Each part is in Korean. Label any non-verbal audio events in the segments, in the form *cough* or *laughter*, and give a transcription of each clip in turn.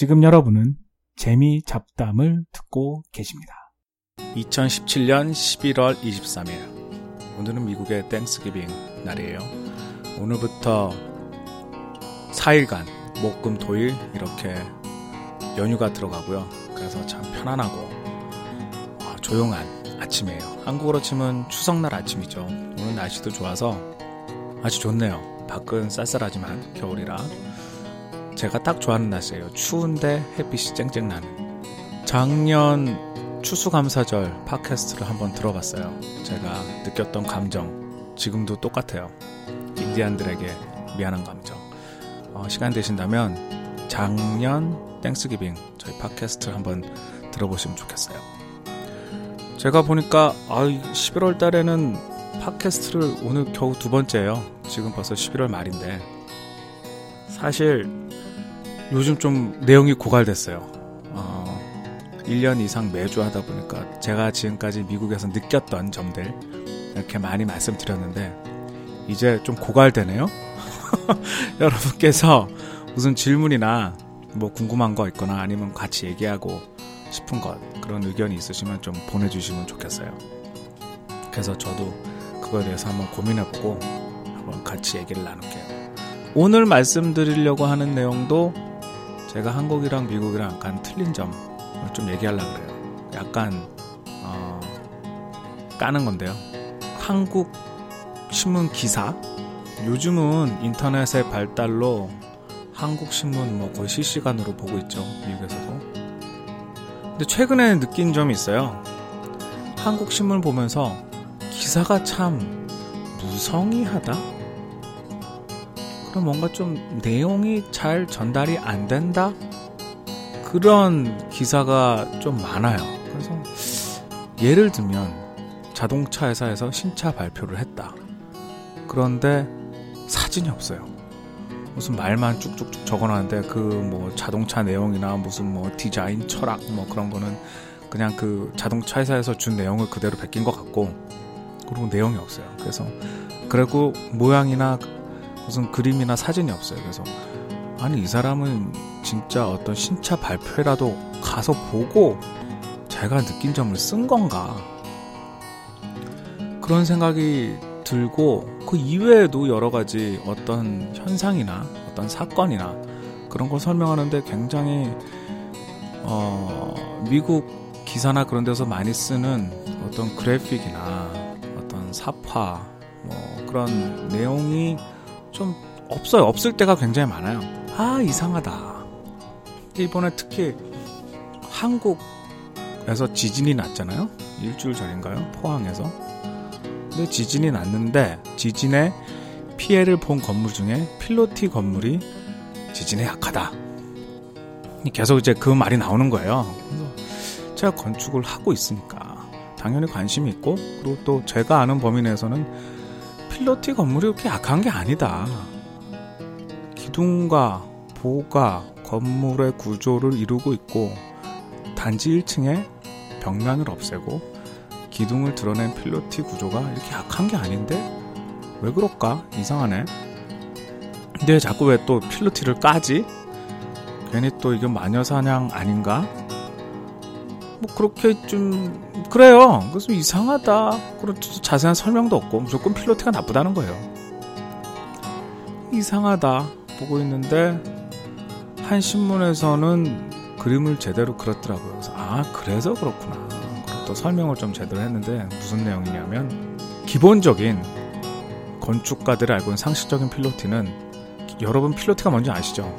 지금 여러분은 재미 잡담을 듣고 계십니다. 2017년 11월 23일. 오늘은 미국의 땡스기빙 날이에요. 오늘부터 4일간 목금 토일 이렇게 연휴가 들어가고요. 그래서 참 편안하고 어, 조용한 아침이에요. 한국으로 치면 추석날 아침이죠. 오늘 날씨도 좋아서 아주 좋네요. 밖은 쌀쌀하지만 겨울이라 제가 딱 좋아하는 날씨예요. 추운데 햇빛이 쨍쨍 나는. 작년 추수감사절 팟캐스트를 한번 들어봤어요. 제가 느꼈던 감정 지금도 똑같아요. 인디안들에게 미안한 감정. 어, 시간 되신다면 작년 땡스기빙 저희 팟캐스트를 한번 들어보시면 좋겠어요. 제가 보니까 아, 11월 달에는 팟캐스트를 오늘 겨우 두 번째예요. 지금 벌써 11월 말인데 사실 요즘 좀 내용이 고갈됐어요. 어, 1년 이상 매주 하다 보니까 제가 지금까지 미국에서 느꼈던 점들 이렇게 많이 말씀드렸는데 이제 좀 고갈되네요. *laughs* 여러분께서 무슨 질문이나 뭐 궁금한 거 있거나 아니면 같이 얘기하고 싶은 것 그런 의견이 있으시면 좀 보내주시면 좋겠어요. 그래서 저도 그거에 대해서 한번 고민해보고 한번 같이 얘기를 나눌게요. 오늘 말씀드리려고 하는 내용도 제가 한국이랑 미국이랑 약간 틀린 점을 좀 얘기하려고 그래요. 약간 어, 까는 건데요. 한국 신문 기사 요즘은 인터넷의 발달로 한국 신문 뭐 거의 실시간으로 보고 있죠. 미국에서도. 근데 최근에 느낀 점이 있어요. 한국 신문 보면서 기사가 참 무성의하다? 그럼 뭔가 좀 내용이 잘 전달이 안 된다? 그런 기사가 좀 많아요. 그래서 예를 들면 자동차 회사에서 신차 발표를 했다. 그런데 사진이 없어요. 무슨 말만 쭉쭉쭉 적어놨는데 그 뭐 자동차 내용이나 무슨 뭐 디자인 철학 뭐 그런 거는 그냥 그 자동차 회사에서 준 내용을 그대로 베낀 것 같고 그리고 내용이 없어요. 그래서 그리고 모양이나 무슨 그림이나 사진이 없어요. 그래서 아니 이 사람은 진짜 어떤 신차 발표라도 가서 보고 제가 느낀 점을 쓴 건가 그런 생각이 들고 그 이외에도 여러 가지 어떤 현상이나 어떤 사건이나 그런 걸 설명하는데 굉장히 어 미국 기사나 그런 데서 많이 쓰는 어떤 그래픽이나 어떤 사파 뭐 그런 내용이 좀 없어요. 없을 때가 굉장히 많아요. 아, 이상하다. 이번에 특히 한국에서 지진이 났잖아요. 일주일 전인가요? 포항에서. 근데 지진이 났는데 지진에 피해를 본 건물 중에 필로티 건물이 지진에 약하다. 계속 이제 그 말이 나오는 거예요. 그래서 제가 건축을 하고 있으니까 당연히 관심이 있고 그리고 또 제가 아는 범위 내에서는 필로티 건물이 그렇게 약한 게 아니다. 기둥과 보가 건물의 구조를 이루고 있고 단지 1층에 벽면을 없애고 기둥을 드러낸 필로티 구조가 이렇게 약한 게 아닌데 왜 그럴까 이상하네. 근데 자꾸 왜 또 필로티를 까지? 괜히 또 이게 마녀 사냥 아닌가? 뭐 그렇게 좀 그래요. 그래서 이상하다. 그런 자세한 설명도 없고 무조건 필로티가 나쁘다는 거예요. 이상하다 보고 있는데 한 신문에서는 그림을 제대로 그렸더라고요. 그래서 아 그래서 그렇구나. 또 설명을 좀 제대로 했는데 무슨 내용이냐면 기본적인 건축가들이 알고 있는 상식적인 필로티는 여러분 필로티가 뭔지 아시죠?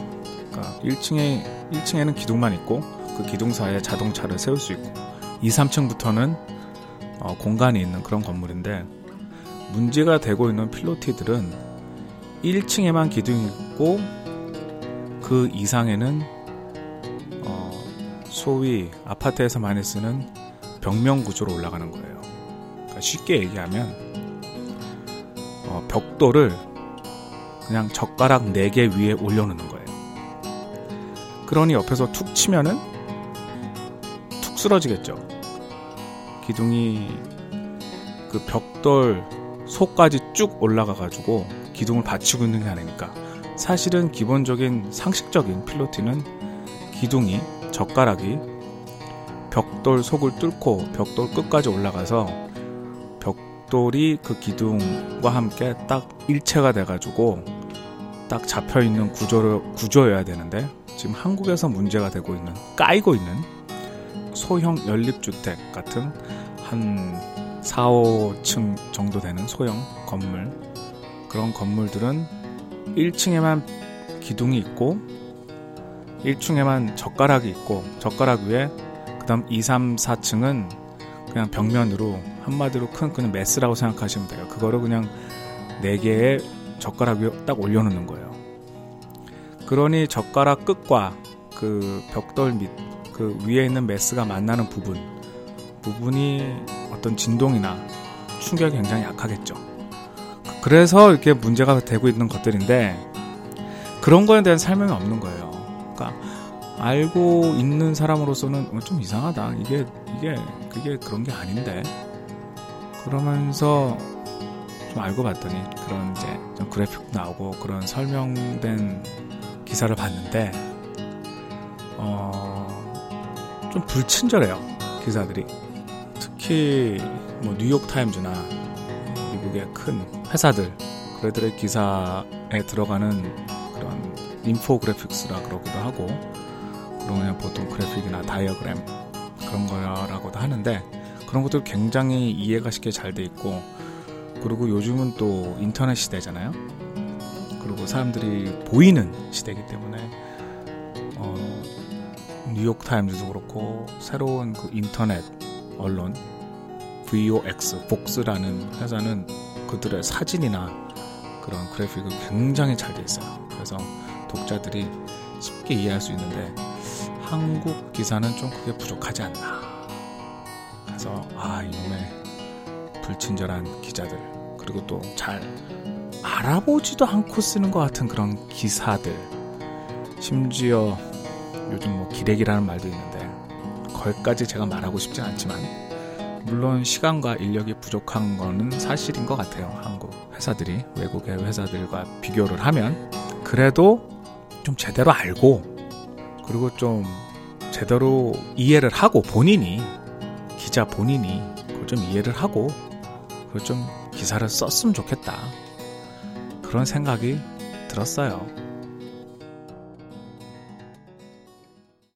그러니까 1층에 1층에는 기둥만 있고 그 기둥 사이에 자동차를 세울 수 있고 2, 3층부터는 어, 공간이 있는 그런 건물인데 문제가 되고 있는 필로티들은 1층에만 기둥이 있고 그 이상에는 어, 소위 아파트에서 많이 쓰는 벽면 구조로 올라가는 거예요. 그러니까 쉽게 얘기하면 어, 벽돌을 그냥 젓가락 4개 위에 올려놓는 거예요. 그러니 옆에서 툭 치면은 툭 쓰러지겠죠. 기둥이 그 벽돌 속까지 쭉 올라가가지고 기둥을 받치고 있는 게 아니니까 사실은 기본적인 상식적인 필로티는 기둥이 젓가락이 벽돌 속을 뚫고 벽돌 끝까지 올라가서 벽돌이 그 기둥과 함께 딱 일체가 돼가지고 딱 잡혀 있는 구조를 구조여야 되는데 지금 한국에서 문제가 되고 있는 까이고 있는 소형 연립주택 같은 한 4, 5층 정도 되는 소형 건물 그런 건물들은 1층에만 기둥이 있고 1층에만 젓가락이 있고 젓가락 위에 그 다음 2, 3, 4층은 그냥 벽면으로 한마디로 큰 그냥 메스라고 생각하시면 돼요. 그거를 그냥 4개의 젓가락 위에 딱 올려놓는 거예요. 그러니 젓가락 끝과 그 벽돌 밑, 그 위에 있는 메스가 만나는 부분, 부분이 어떤 진동이나 충격이 굉장히 약하겠죠. 그래서 이렇게 문제가 되고 있는 것들인데, 그런 거에 대한 설명이 없는 거예요. 그러니까, 알고 있는 사람으로서는 어, 좀 이상하다. 이게, 이게, 그게 그런 게 아닌데. 그러면서 좀 알고 봤더니 그런 이제 좀 그래픽 나오고 그런 설명된 기사를 봤는데, 어, 좀 불친절해요. 기사들이. 특히 뭐 뉴욕타임즈나 미국의 큰 회사들, 그들의 기사에 들어가는 그런 인포그래픽스라 그러기도 하고, 그냥 보통 그래픽이나 다이어그램 그런 거라고도 하는데, 그런 것들 굉장히 이해가 쉽게 잘 돼 있고, 그리고 요즘은 또 인터넷 시대잖아요. 그리고 사람들이 보이는 시대이기 때문에 어, 뉴욕 타임즈도 그렇고 새로운 그 인터넷 언론 VOX, 복스라는 회사는 그들의 사진이나 그런 그래픽이 굉장히 잘 돼 있어요. 그래서 독자들이 쉽게 이해할 수 있는데 한국 기사는 좀 그게 부족하지 않나. 그래서 아 이놈의 불친절한 기자들 그리고 또 잘 알아보지도 않고 쓰는 것 같은 그런 기사들 심지어 요즘 뭐 기레기라는 말도 있는데 거기까지 제가 말하고 싶진 않지만 물론 시간과 인력이 부족한 거는 사실인 것 같아요 한국 회사들이 외국의 회사들과 비교를 하면 그래도 좀 제대로 알고 그리고 좀 제대로 이해를 하고 본인이 기자 본인이 그걸 좀 이해를 하고 그걸 좀 기사를 썼으면 좋겠다. 그런 생각이 들었어요.